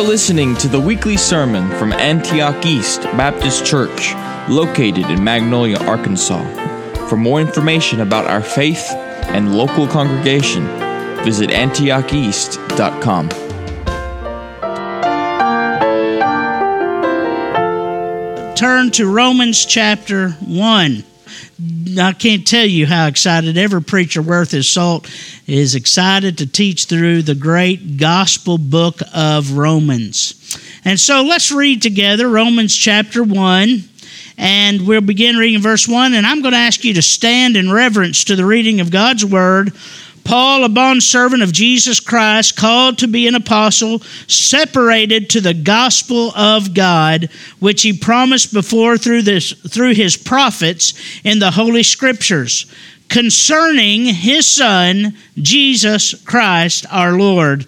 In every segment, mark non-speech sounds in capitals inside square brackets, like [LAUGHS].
You're listening to the weekly sermon from Antioch East Baptist Church, located in Magnolia, Arkansas. For more information about our faith and local congregation, visit antiocheast.com. Turn to Romans chapter 1. I can't tell you how excited every preacher worth his salt is excited to teach through the great gospel book of Romans. And so let's read together Romans chapter 1 and we'll begin reading verse 1 and I'm going to ask you to stand in reverence to the reading of God's word Paul, a bondservant of Jesus Christ, called to be an apostle, separated to the gospel of God, which he promised before through, this, through his prophets in the Holy Scriptures, concerning his Son, Jesus Christ our Lord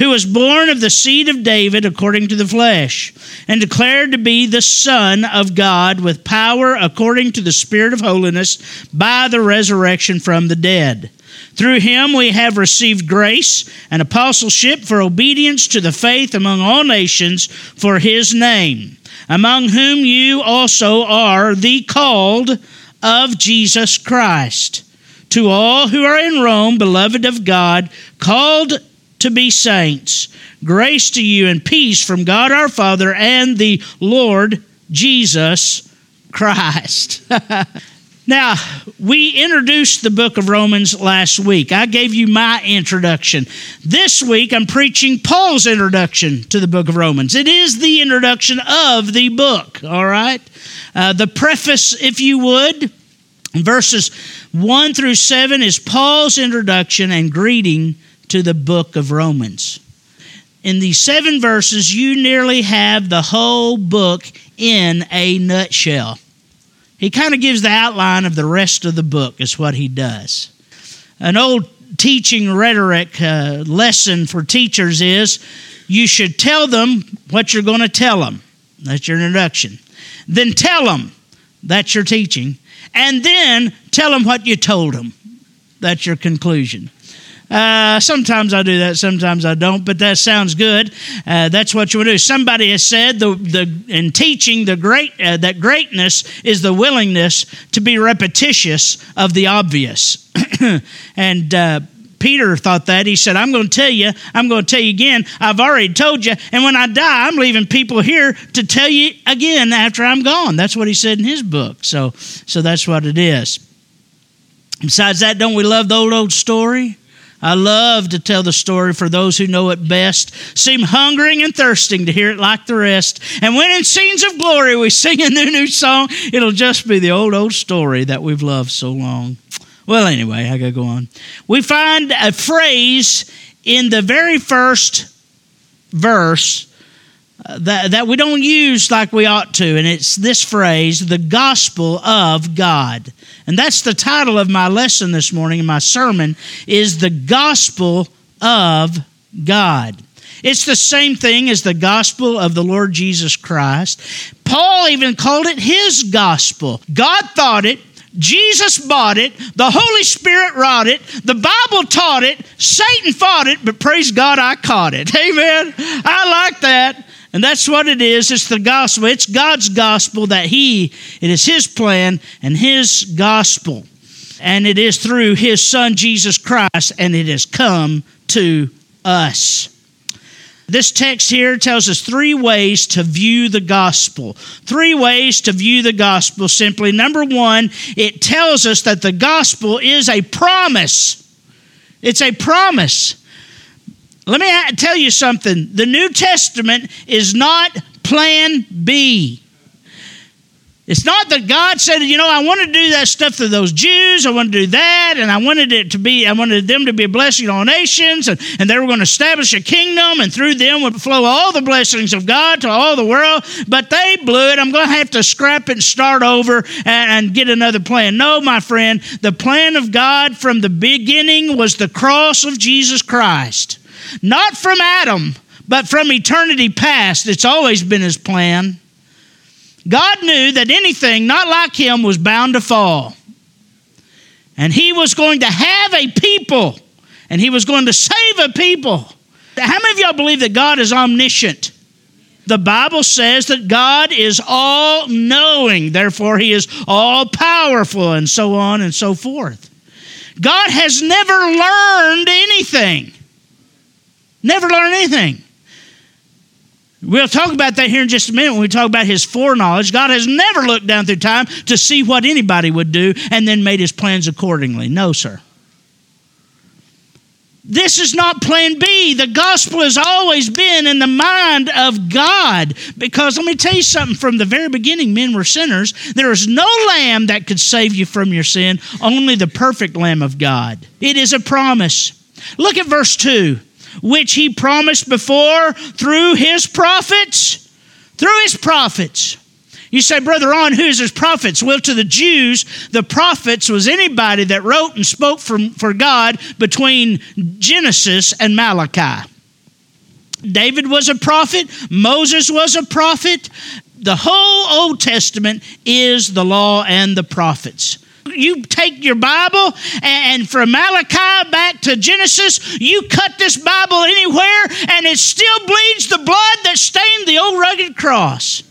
who was born of the seed of David according to the flesh, and declared to be the Son of God with power according to the Spirit of holiness by the resurrection from the dead. Through him we have received grace and apostleship for obedience to the faith among all nations for his name, among whom you also are the called of Jesus Christ. To all who are in Rome, beloved of God, called to be saints. Grace to you and peace from God our Father and the Lord Jesus Christ. [LAUGHS] now, we introduced the book of Romans last week. I gave you my introduction. This week, I'm preaching Paul's introduction to the book of Romans. It is the introduction of the book, all right? Uh, the preface, if you would. Verses 1 through 7 is Paul's introduction and greeting to the book of Romans. In these seven verses, you nearly have the whole book in a nutshell. He kind of gives the outline of the rest of the book, is what he does. An old teaching rhetoric uh, lesson for teachers is you should tell them what you're going to tell them. That's your introduction. Then tell them. That's your teaching. And then tell them what you told them. That's your conclusion. Uh, sometimes I do that, sometimes I don't, but that sounds good. Uh, that's what you would do. Somebody has said the, the, in teaching the great, uh, that greatness is the willingness to be repetitious of the obvious. [CLEARS THROAT] and uh, Peter thought that. He said, I'm going to tell you, I'm going to tell you again. I've already told you. And when I die, I'm leaving people here to tell you again after I'm gone. That's what he said in his book. So, so that's what it is. Besides that, don't we love the old, old story? I love to tell the story for those who know it best, seem hungering and thirsting to hear it like the rest. And when in scenes of glory we sing a new, new song, it'll just be the old, old story that we've loved so long. Well, anyway, I gotta go on. We find a phrase in the very first verse that, that we don't use like we ought to, and it's this phrase, the gospel of God. And that's the title of my lesson this morning, and my sermon is the gospel of God. It's the same thing as the gospel of the Lord Jesus Christ. Paul even called it his gospel. God thought it, Jesus bought it, the Holy Spirit wrought it, the Bible taught it, Satan fought it, but praise God, I caught it. [LAUGHS] Amen. I like that. And that's what it is. It's the gospel. It's God's gospel that He, it is His plan and His gospel. And it is through His Son, Jesus Christ, and it has come to us. This text here tells us three ways to view the gospel. Three ways to view the gospel simply. Number one, it tells us that the gospel is a promise. It's a promise. Let me tell you something. The New Testament is not plan B. It's not that God said, you know, I want to do that stuff to those Jews. I want to do that. And I wanted it to be, I wanted them to be a blessing on nations. And, and they were going to establish a kingdom. And through them would flow all the blessings of God to all the world. But they blew it. I'm going to have to scrap it and start over and, and get another plan. No, my friend, the plan of God from the beginning was the cross of Jesus Christ. Not from Adam, but from eternity past. It's always been his plan. God knew that anything not like him was bound to fall. And he was going to have a people, and he was going to save a people. How many of y'all believe that God is omniscient? The Bible says that God is all knowing, therefore, He is all powerful, and so on and so forth. God has never learned anything. Never learned anything. We'll talk about that here in just a minute when we talk about his foreknowledge. God has never looked down through time to see what anybody would do and then made his plans accordingly. No, sir. This is not plan B. The gospel has always been in the mind of God. Because let me tell you something from the very beginning, men were sinners. There is no lamb that could save you from your sin, only the perfect Lamb of God. It is a promise. Look at verse 2 which he promised before through his prophets. Through his prophets. You say, Brother Ron, who is his prophets? Well, to the Jews, the prophets was anybody that wrote and spoke from, for God between Genesis and Malachi. David was a prophet, Moses was a prophet. The whole Old Testament is the law and the prophets you take your Bible and from Malachi back to Genesis, you cut this Bible anywhere and it still bleeds the blood that stained the old rugged cross.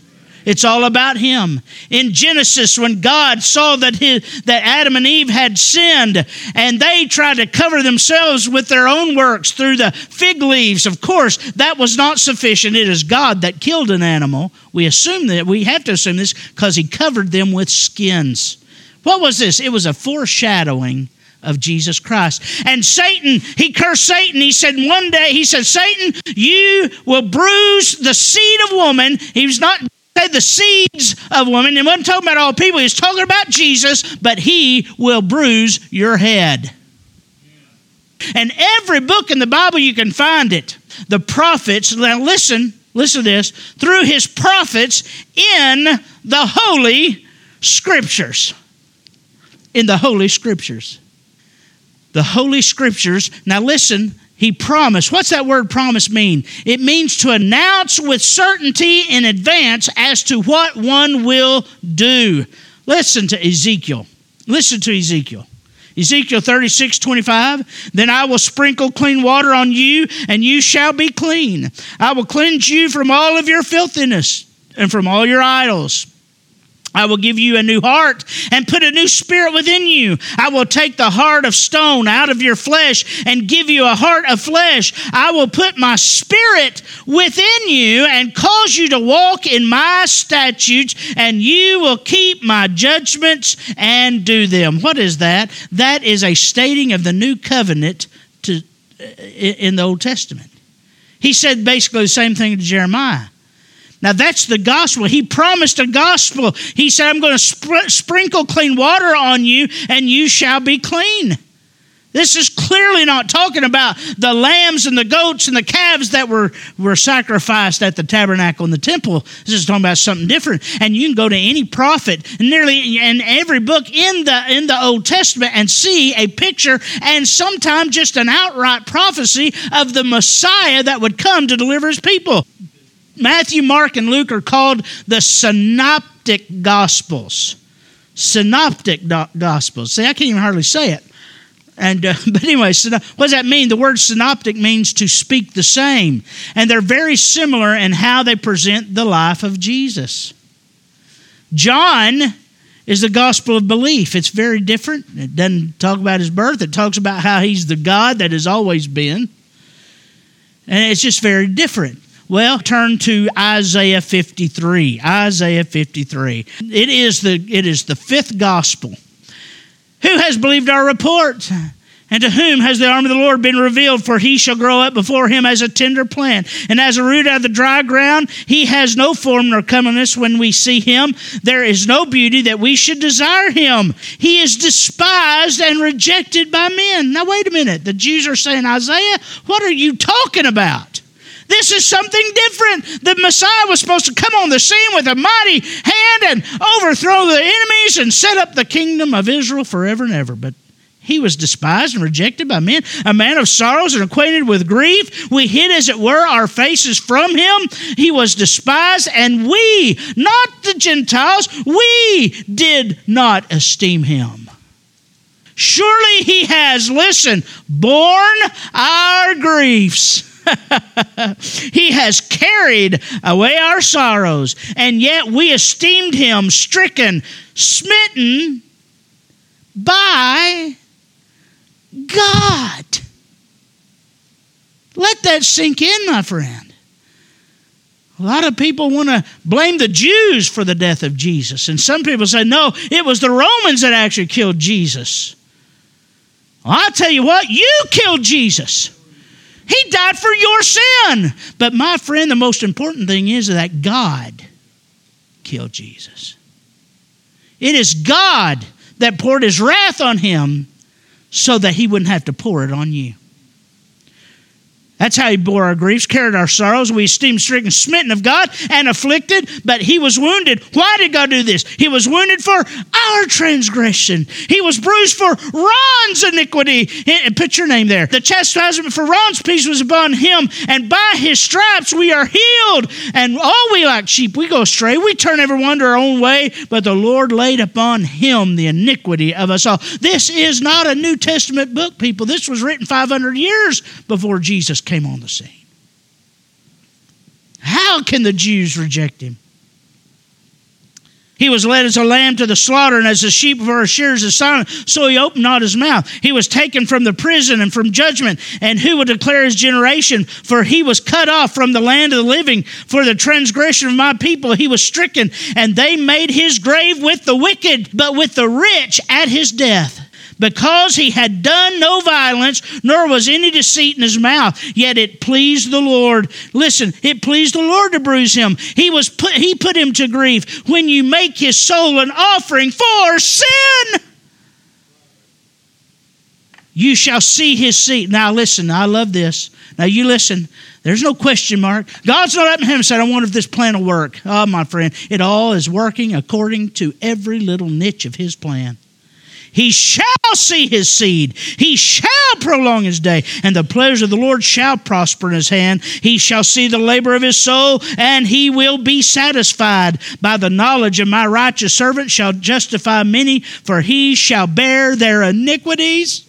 It's all about him. In Genesis, when God saw that, his, that Adam and Eve had sinned and they tried to cover themselves with their own works through the fig leaves, of course, that was not sufficient. It is God that killed an animal. We assume that, we have to assume this because he covered them with skins. What was this? It was a foreshadowing of Jesus Christ. And Satan, he cursed Satan. He said one day, he said, Satan, you will bruise the seed of woman. He was not the seeds of woman. He wasn't talking about all people. He was talking about Jesus, but he will bruise your head. And every book in the Bible you can find it. The prophets, now listen, listen to this, through his prophets in the holy scriptures in the Holy Scriptures. The Holy Scriptures, now listen, he promised. What's that word promise mean? It means to announce with certainty in advance as to what one will do. Listen to Ezekiel. Listen to Ezekiel. Ezekiel 36, 25. Then I will sprinkle clean water on you, and you shall be clean. I will cleanse you from all of your filthiness and from all your idols. I will give you a new heart and put a new spirit within you. I will take the heart of stone out of your flesh and give you a heart of flesh. I will put my spirit within you and cause you to walk in my statutes, and you will keep my judgments and do them. What is that? That is a stating of the new covenant to, uh, in the Old Testament. He said basically the same thing to Jeremiah. Now that's the gospel. He promised a gospel. He said, I'm going to sp- sprinkle clean water on you and you shall be clean. This is clearly not talking about the lambs and the goats and the calves that were, were sacrificed at the tabernacle and the temple. This is talking about something different. And you can go to any prophet, nearly in every book in the in the Old Testament, and see a picture and sometimes just an outright prophecy of the Messiah that would come to deliver his people. Matthew, Mark, and Luke are called the synoptic gospels. Synoptic do- gospels. See, I can't even hardly say it. And uh, [LAUGHS] but anyway, what does that mean? The word synoptic means to speak the same, and they're very similar in how they present the life of Jesus. John is the gospel of belief. It's very different. It doesn't talk about his birth. It talks about how he's the God that has always been, and it's just very different. Well, turn to Isaiah 53. Isaiah 53. It is the it is the fifth gospel. Who has believed our report? And to whom has the arm of the Lord been revealed? For he shall grow up before him as a tender plant, and as a root out of the dry ground. He has no form nor comeliness when we see him. There is no beauty that we should desire him. He is despised and rejected by men. Now, wait a minute. The Jews are saying, Isaiah, what are you talking about? This is something different. The Messiah was supposed to come on the scene with a mighty hand and overthrow the enemies and set up the kingdom of Israel forever and ever. But he was despised and rejected by men, a man of sorrows and acquainted with grief. We hid, as it were, our faces from him. He was despised, and we, not the Gentiles, we did not esteem him. Surely he has, listen, borne our griefs [LAUGHS] he has carried away our sorrows, and yet we esteemed him stricken, smitten by God. Let that sink in, my friend. A lot of people want to blame the Jews for the death of Jesus. And some people say, no, it was the Romans that actually killed Jesus. Well, I'll tell you what, you killed Jesus. He died for your sin. But my friend, the most important thing is that God killed Jesus. It is God that poured his wrath on him so that he wouldn't have to pour it on you. That's how he bore our griefs, carried our sorrows. We esteemed stricken, smitten of God, and afflicted, but he was wounded. Why did God do this? He was wounded for our transgression. He was bruised for Ron's iniquity. Put your name there. The chastisement for Ron's peace was upon him, and by his stripes we are healed. And all we like sheep, we go astray. We turn everyone to our own way, but the Lord laid upon him the iniquity of us all. This is not a New Testament book, people. This was written 500 years before Jesus came on the scene. How can the Jews reject him? He was led as a lamb to the slaughter, and as a sheep before his shears is silent, so he opened not his mouth. He was taken from the prison and from judgment, and who will declare his generation? For he was cut off from the land of the living. For the transgression of my people he was stricken, and they made his grave with the wicked, but with the rich at his death because he had done no violence, nor was any deceit in his mouth. Yet it pleased the Lord. Listen, it pleased the Lord to bruise him. He was put, he put him to grief. When you make his soul an offering for sin, you shall see his seat. Now listen, I love this. Now you listen. There's no question mark. God's not up in heaven and said, I wonder if this plan will work. Oh, my friend, it all is working according to every little niche of his plan. He shall see his seed. He shall prolong his day, and the pleasure of the Lord shall prosper in his hand. He shall see the labor of his soul, and he will be satisfied. By the knowledge of my righteous servant shall justify many, for he shall bear their iniquities.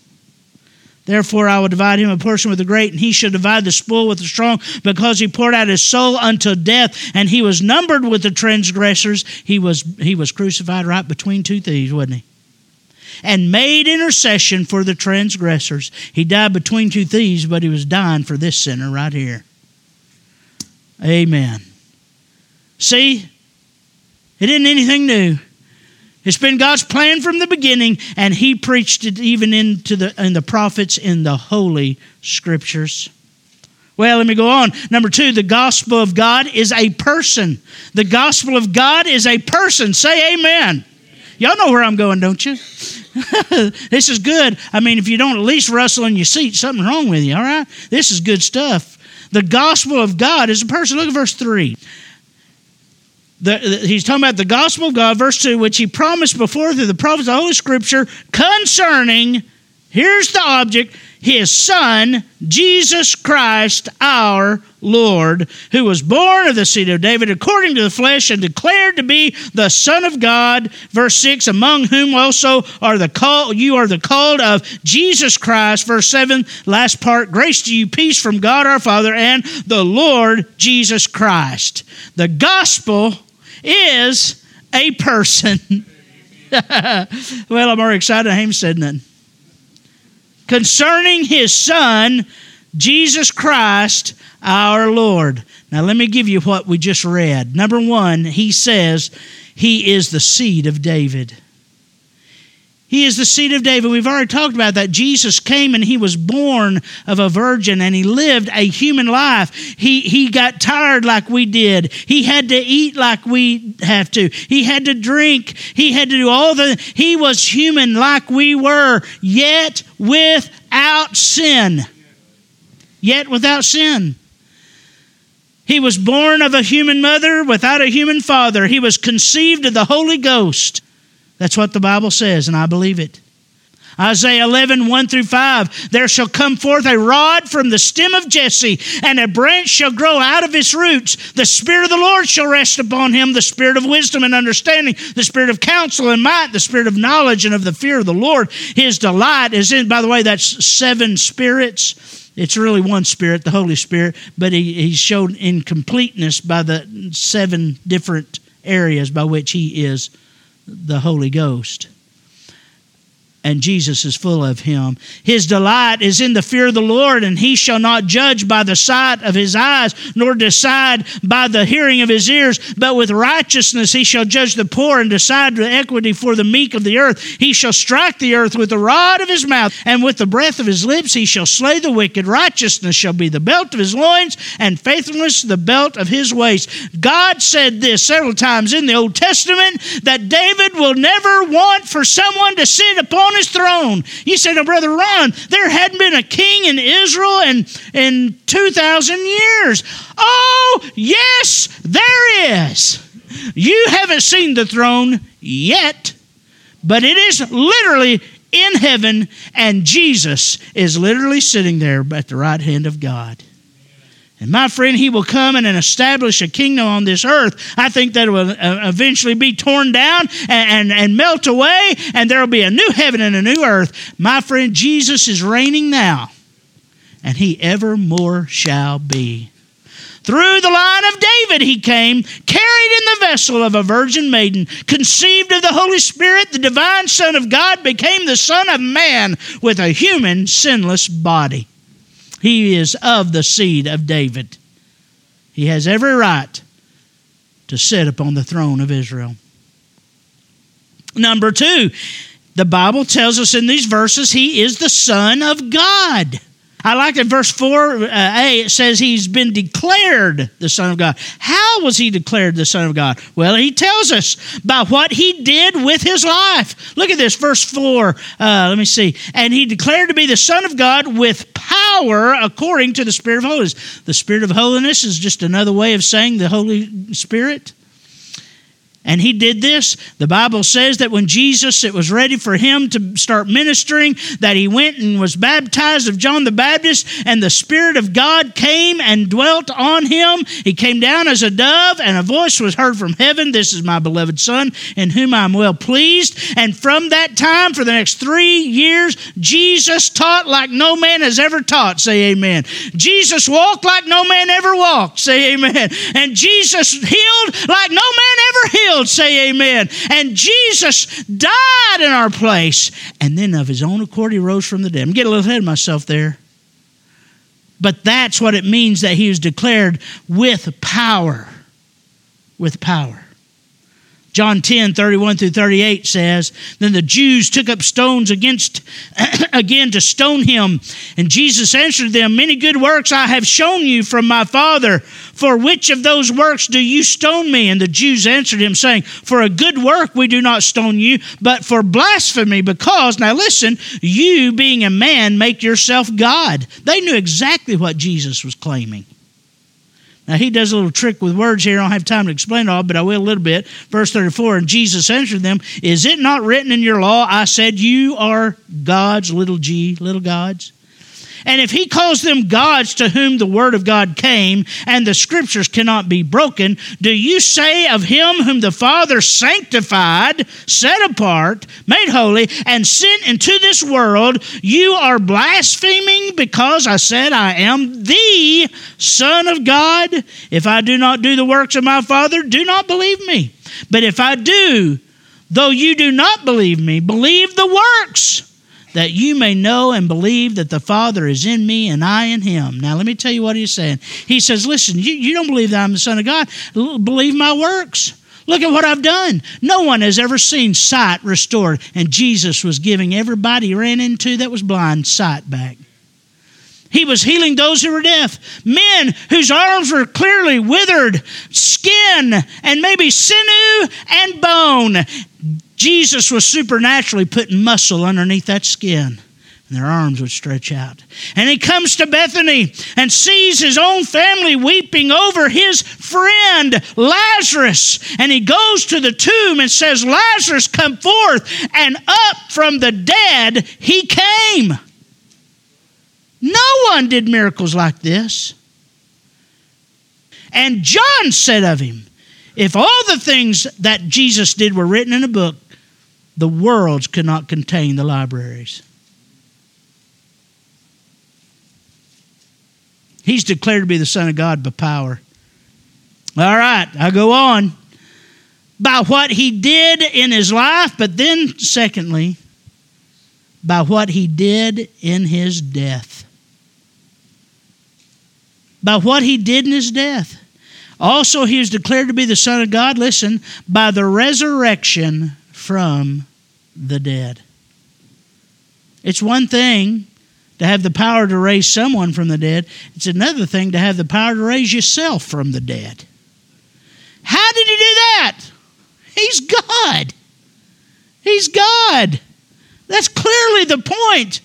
Therefore, I will divide him a portion with the great, and he shall divide the spoil with the strong, because he poured out his soul unto death, and he was numbered with the transgressors. He was he was crucified right between two thieves, wasn't he? And made intercession for the transgressors. He died between two thieves, but he was dying for this sinner right here. Amen. See, it isn't anything new. It's been God's plan from the beginning, and He preached it even into the in the prophets in the holy scriptures. Well, let me go on. Number two, the gospel of God is a person. The gospel of God is a person. Say amen. Y'all know where I'm going, don't you? [LAUGHS] this is good. I mean, if you don't at least rustle in your seat, something's wrong with you, all right? This is good stuff. The gospel of God is a person. Look at verse 3. The, the, he's talking about the gospel of God, verse 2, which he promised before through the prophets of the Holy Scripture concerning, here's the object, his Son, Jesus Christ, our Lord, who was born of the seed of David according to the flesh and declared to be the Son of God. Verse 6, among whom also are the called, you are the called of Jesus Christ. Verse 7, last part, grace to you, peace from God our Father and the Lord Jesus Christ. The gospel is a person. [LAUGHS] well, I'm already excited. I haven't said nothing concerning his Son, Jesus Christ, our Lord. Now, let me give you what we just read. Number one, he says he is the seed of David. He is the seed of David. We've already talked about that. Jesus came and he was born of a virgin and he lived a human life. He, he got tired like we did. He had to eat like we have to. He had to drink. He had to do all the. He was human like we were, yet without sin. Yet without sin. He was born of a human mother without a human father. He was conceived of the Holy Ghost. That's what the Bible says, and I believe it. Isaiah 11, 1 through 5. There shall come forth a rod from the stem of Jesse, and a branch shall grow out of his roots. The Spirit of the Lord shall rest upon him the Spirit of wisdom and understanding, the Spirit of counsel and might, the Spirit of knowledge and of the fear of the Lord. His delight is in, by the way, that's seven spirits it's really one Spirit, the Holy Spirit, but he, he's shown in completeness by the seven different areas by which he is the Holy Ghost and Jesus is full of him. His delight is in the fear of the Lord, and he shall not judge by the sight of his eyes, nor decide by the hearing of his ears, but with righteousness he shall judge the poor and decide with equity for the meek of the earth. He shall strike the earth with the rod of his mouth, and with the breath of his lips he shall slay the wicked. Righteousness shall be the belt of his loins, and faithfulness the belt of his waist. God said this several times in the Old Testament that David will never want for someone to sit upon on his throne. You say to Brother Ron, there hadn't been a king in Israel in, in 2,000 years. Oh, yes, there is. You haven't seen the throne yet, but it is literally in heaven, and Jesus is literally sitting there at the right hand of God. And my friend, he will come and establish a kingdom on this earth. I think that will uh, eventually be torn down and, and, and melt away, and there will be a new heaven and a new earth. My friend, Jesus is reigning now, and he evermore shall be. Through the line of David he came, carried in the vessel of a virgin maiden, conceived of the Holy Spirit, the divine Son of God became the Son of Man with a human, sinless body. He is of the seed of David. He has every right to sit upon the throne of Israel. Number two, the Bible tells us in these verses he is the Son of God. I like that verse 4a, uh, it says he's been declared the Son of God. How was he declared the Son of God? Well, he tells us by what he did with his life. Look at this, verse 4. Uh, let me see. And he declared to be the Son of God with power according to the Spirit of holiness. The Spirit of holiness is just another way of saying the Holy Spirit. And he did this. The Bible says that when Jesus, it was ready for him to start ministering, that he went and was baptized of John the Baptist, and the Spirit of God came and dwelt on him. He came down as a dove, and a voice was heard from heaven This is my beloved Son, in whom I am well pleased. And from that time, for the next three years, Jesus taught like no man has ever taught. Say amen. Jesus walked like no man ever walked. Say amen. And Jesus healed like no man ever healed say amen. And Jesus died in our place. And then of his own accord, he rose from the dead. I'm getting a little ahead of myself there. But that's what it means that he was declared with power. With power. John 10, 31 through 38 says, Then the Jews took up stones against [CLEARS THROAT] again to stone him. And Jesus answered them, Many good works I have shown you from my Father. For which of those works do you stone me? And the Jews answered him, saying, For a good work we do not stone you, but for blasphemy, because, now listen, you being a man make yourself God. They knew exactly what Jesus was claiming. Now, he does a little trick with words here. I don't have time to explain all, but I will a little bit. Verse 34 And Jesus answered them, Is it not written in your law, I said, You are gods, little g, little gods? And if he calls them gods to whom the word of God came, and the scriptures cannot be broken, do you say of him whom the Father sanctified, set apart, made holy, and sent into this world, you are blaspheming because I said I am the Son of God? If I do not do the works of my Father, do not believe me. But if I do, though you do not believe me, believe the works that you may know and believe that the Father is in me and I in him. Now, let me tell you what he's saying. He says, Listen, you, you don't believe that I'm the Son of God, believe my works. Look at what I've done. No one has ever seen sight restored, and Jesus was giving everybody he ran into that was blind sight back. He was healing those who were deaf, men whose arms were clearly withered, skin and maybe sinew and bone. Jesus was supernaturally putting muscle underneath that skin and their arms would stretch out. And he comes to Bethany and sees his own family weeping over his friend Lazarus. And he goes to the tomb and says, Lazarus, come forth. And up from the dead he came. No one did miracles like this. And John said of him, if all the things that Jesus did were written in a book, the worlds could not contain the libraries. He's declared to be the Son of God by power. All right, I go on. By what he did in his life, but then, secondly, by what he did in his death. By what he did in his death. Also, he is declared to be the Son of God, listen, by the resurrection from the dead. It's one thing to have the power to raise someone from the dead, it's another thing to have the power to raise yourself from the dead. How did he do that? He's God. He's God. That's clearly the point.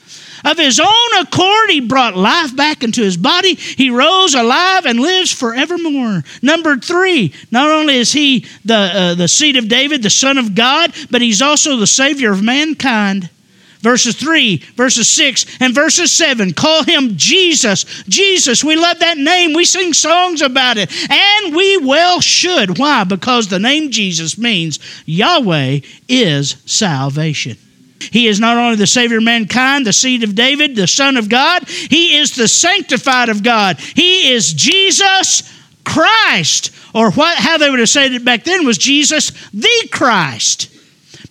Of his own accord, he brought life back into his body. He rose alive and lives forevermore. Number three, not only is he the, uh, the seed of David, the Son of God, but he's also the Savior of mankind verses 3, verses 6, and verses 7. Call him Jesus. Jesus. We love that name. We sing songs about it. And we well should. Why? Because the name Jesus means Yahweh is salvation. He is not only the Savior of mankind, the seed of David, the Son of God, He is the sanctified of God. He is Jesus Christ. Or what how they would have said it back then was Jesus the Christ.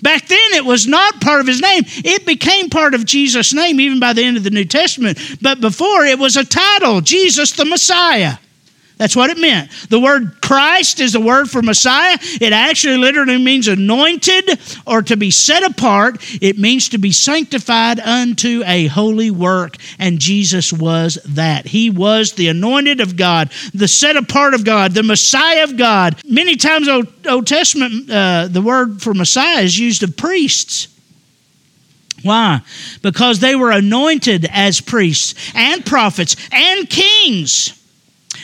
Back then, it was not part of his name. It became part of Jesus' name even by the end of the New Testament. But before, it was a title Jesus the Messiah. That's what it meant. The word Christ is the word for Messiah. It actually literally means anointed or to be set apart. It means to be sanctified unto a holy work. And Jesus was that. He was the anointed of God, the set apart of God, the Messiah of God. Many times, Old, Old Testament, uh, the word for Messiah is used of priests. Why? Because they were anointed as priests and prophets and kings.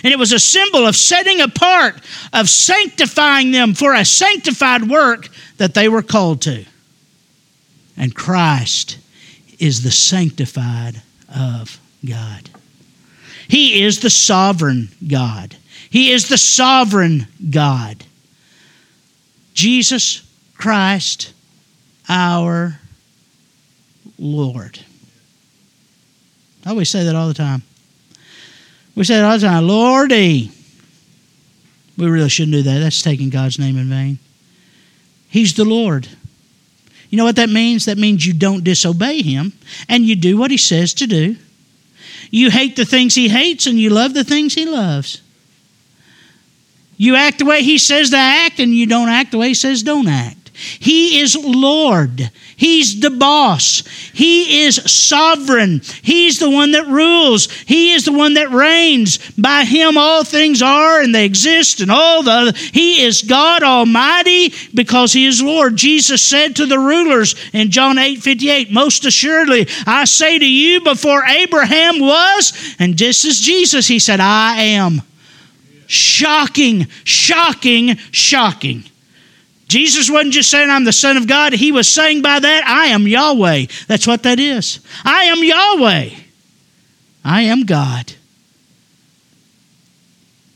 And it was a symbol of setting apart, of sanctifying them for a sanctified work that they were called to. And Christ is the sanctified of God. He is the sovereign God. He is the sovereign God. Jesus Christ, our Lord. I always say that all the time. We say all the time, Lordy. We really shouldn't do that. That's taking God's name in vain. He's the Lord. You know what that means? That means you don't disobey Him and you do what He says to do. You hate the things He hates and you love the things He loves. You act the way He says to act and you don't act the way He says don't act. He is Lord. He's the boss. He is sovereign. He's the one that rules. He is the one that reigns. By him all things are and they exist and all the other. He is God Almighty because he is Lord. Jesus said to the rulers in John 8 58, Most assuredly, I say to you, before Abraham was, and this is Jesus, he said, I am. Shocking, shocking, shocking. Jesus wasn't just saying, I'm the Son of God. He was saying by that, I am Yahweh. That's what that is. I am Yahweh. I am God.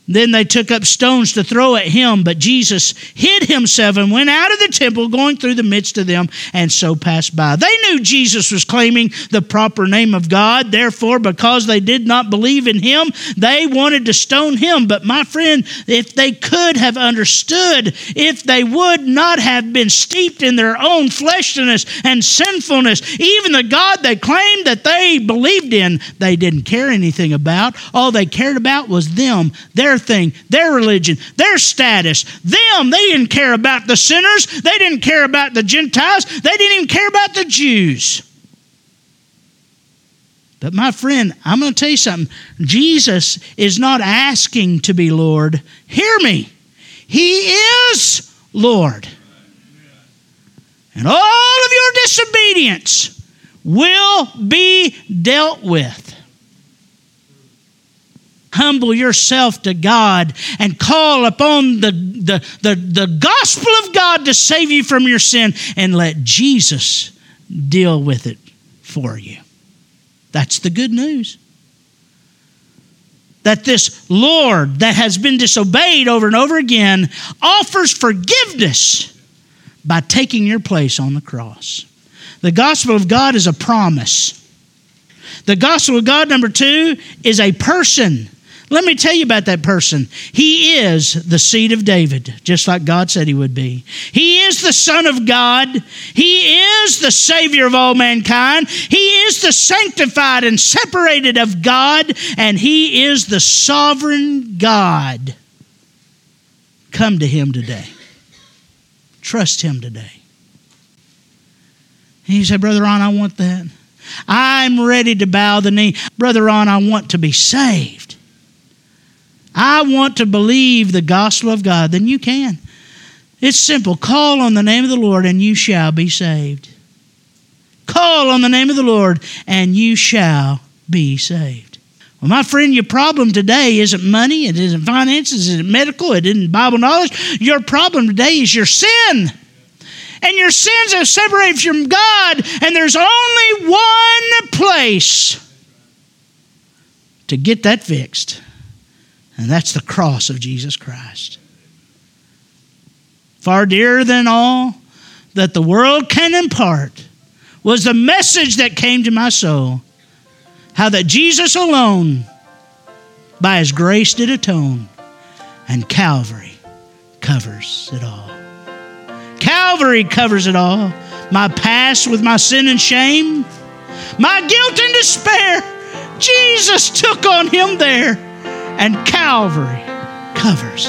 Then they took up stones to throw at him, but Jesus hid himself and went out of the temple, going through the midst of them, and so passed by. They knew Jesus was claiming the proper name of God. Therefore, because they did not believe in him, they wanted to stone him. But my friend, if they could have understood, if they would not have been steeped in their own fleshliness and sinfulness, even the God they claimed that they believed in, they didn't care anything about. All they cared about was them, their their thing, their religion, their status. Them, they didn't care about the sinners. They didn't care about the Gentiles. They didn't even care about the Jews. But my friend, I'm going to tell you something. Jesus is not asking to be Lord. Hear me. He is Lord. And all of your disobedience will be dealt with humble yourself to God and call upon the, the, the, the gospel of God to save you from your sin and let Jesus deal with it for you. That's the good news. That this Lord that has been disobeyed over and over again offers forgiveness by taking your place on the cross. The gospel of God is a promise. The gospel of God, number two, is a person Let me tell you about that person. He is the seed of David, just like God said he would be. He is the Son of God. He is the Savior of all mankind. He is the sanctified and separated of God, and He is the sovereign God. Come to Him today. Trust Him today. And you say, Brother Ron, I want that. I'm ready to bow the knee. Brother Ron, I want to be saved. I want to believe the gospel of God, then you can. It's simple. Call on the name of the Lord and you shall be saved. Call on the name of the Lord and you shall be saved. Well, my friend, your problem today isn't money, it isn't finances, it isn't medical, it isn't Bible knowledge. Your problem today is your sin. And your sins have separated from God, and there's only one place to get that fixed. And that's the cross of Jesus Christ. Far dearer than all that the world can impart was the message that came to my soul. How that Jesus alone, by his grace, did atone, and Calvary covers it all. Calvary covers it all. My past with my sin and shame, my guilt and despair, Jesus took on him there and Calvary covers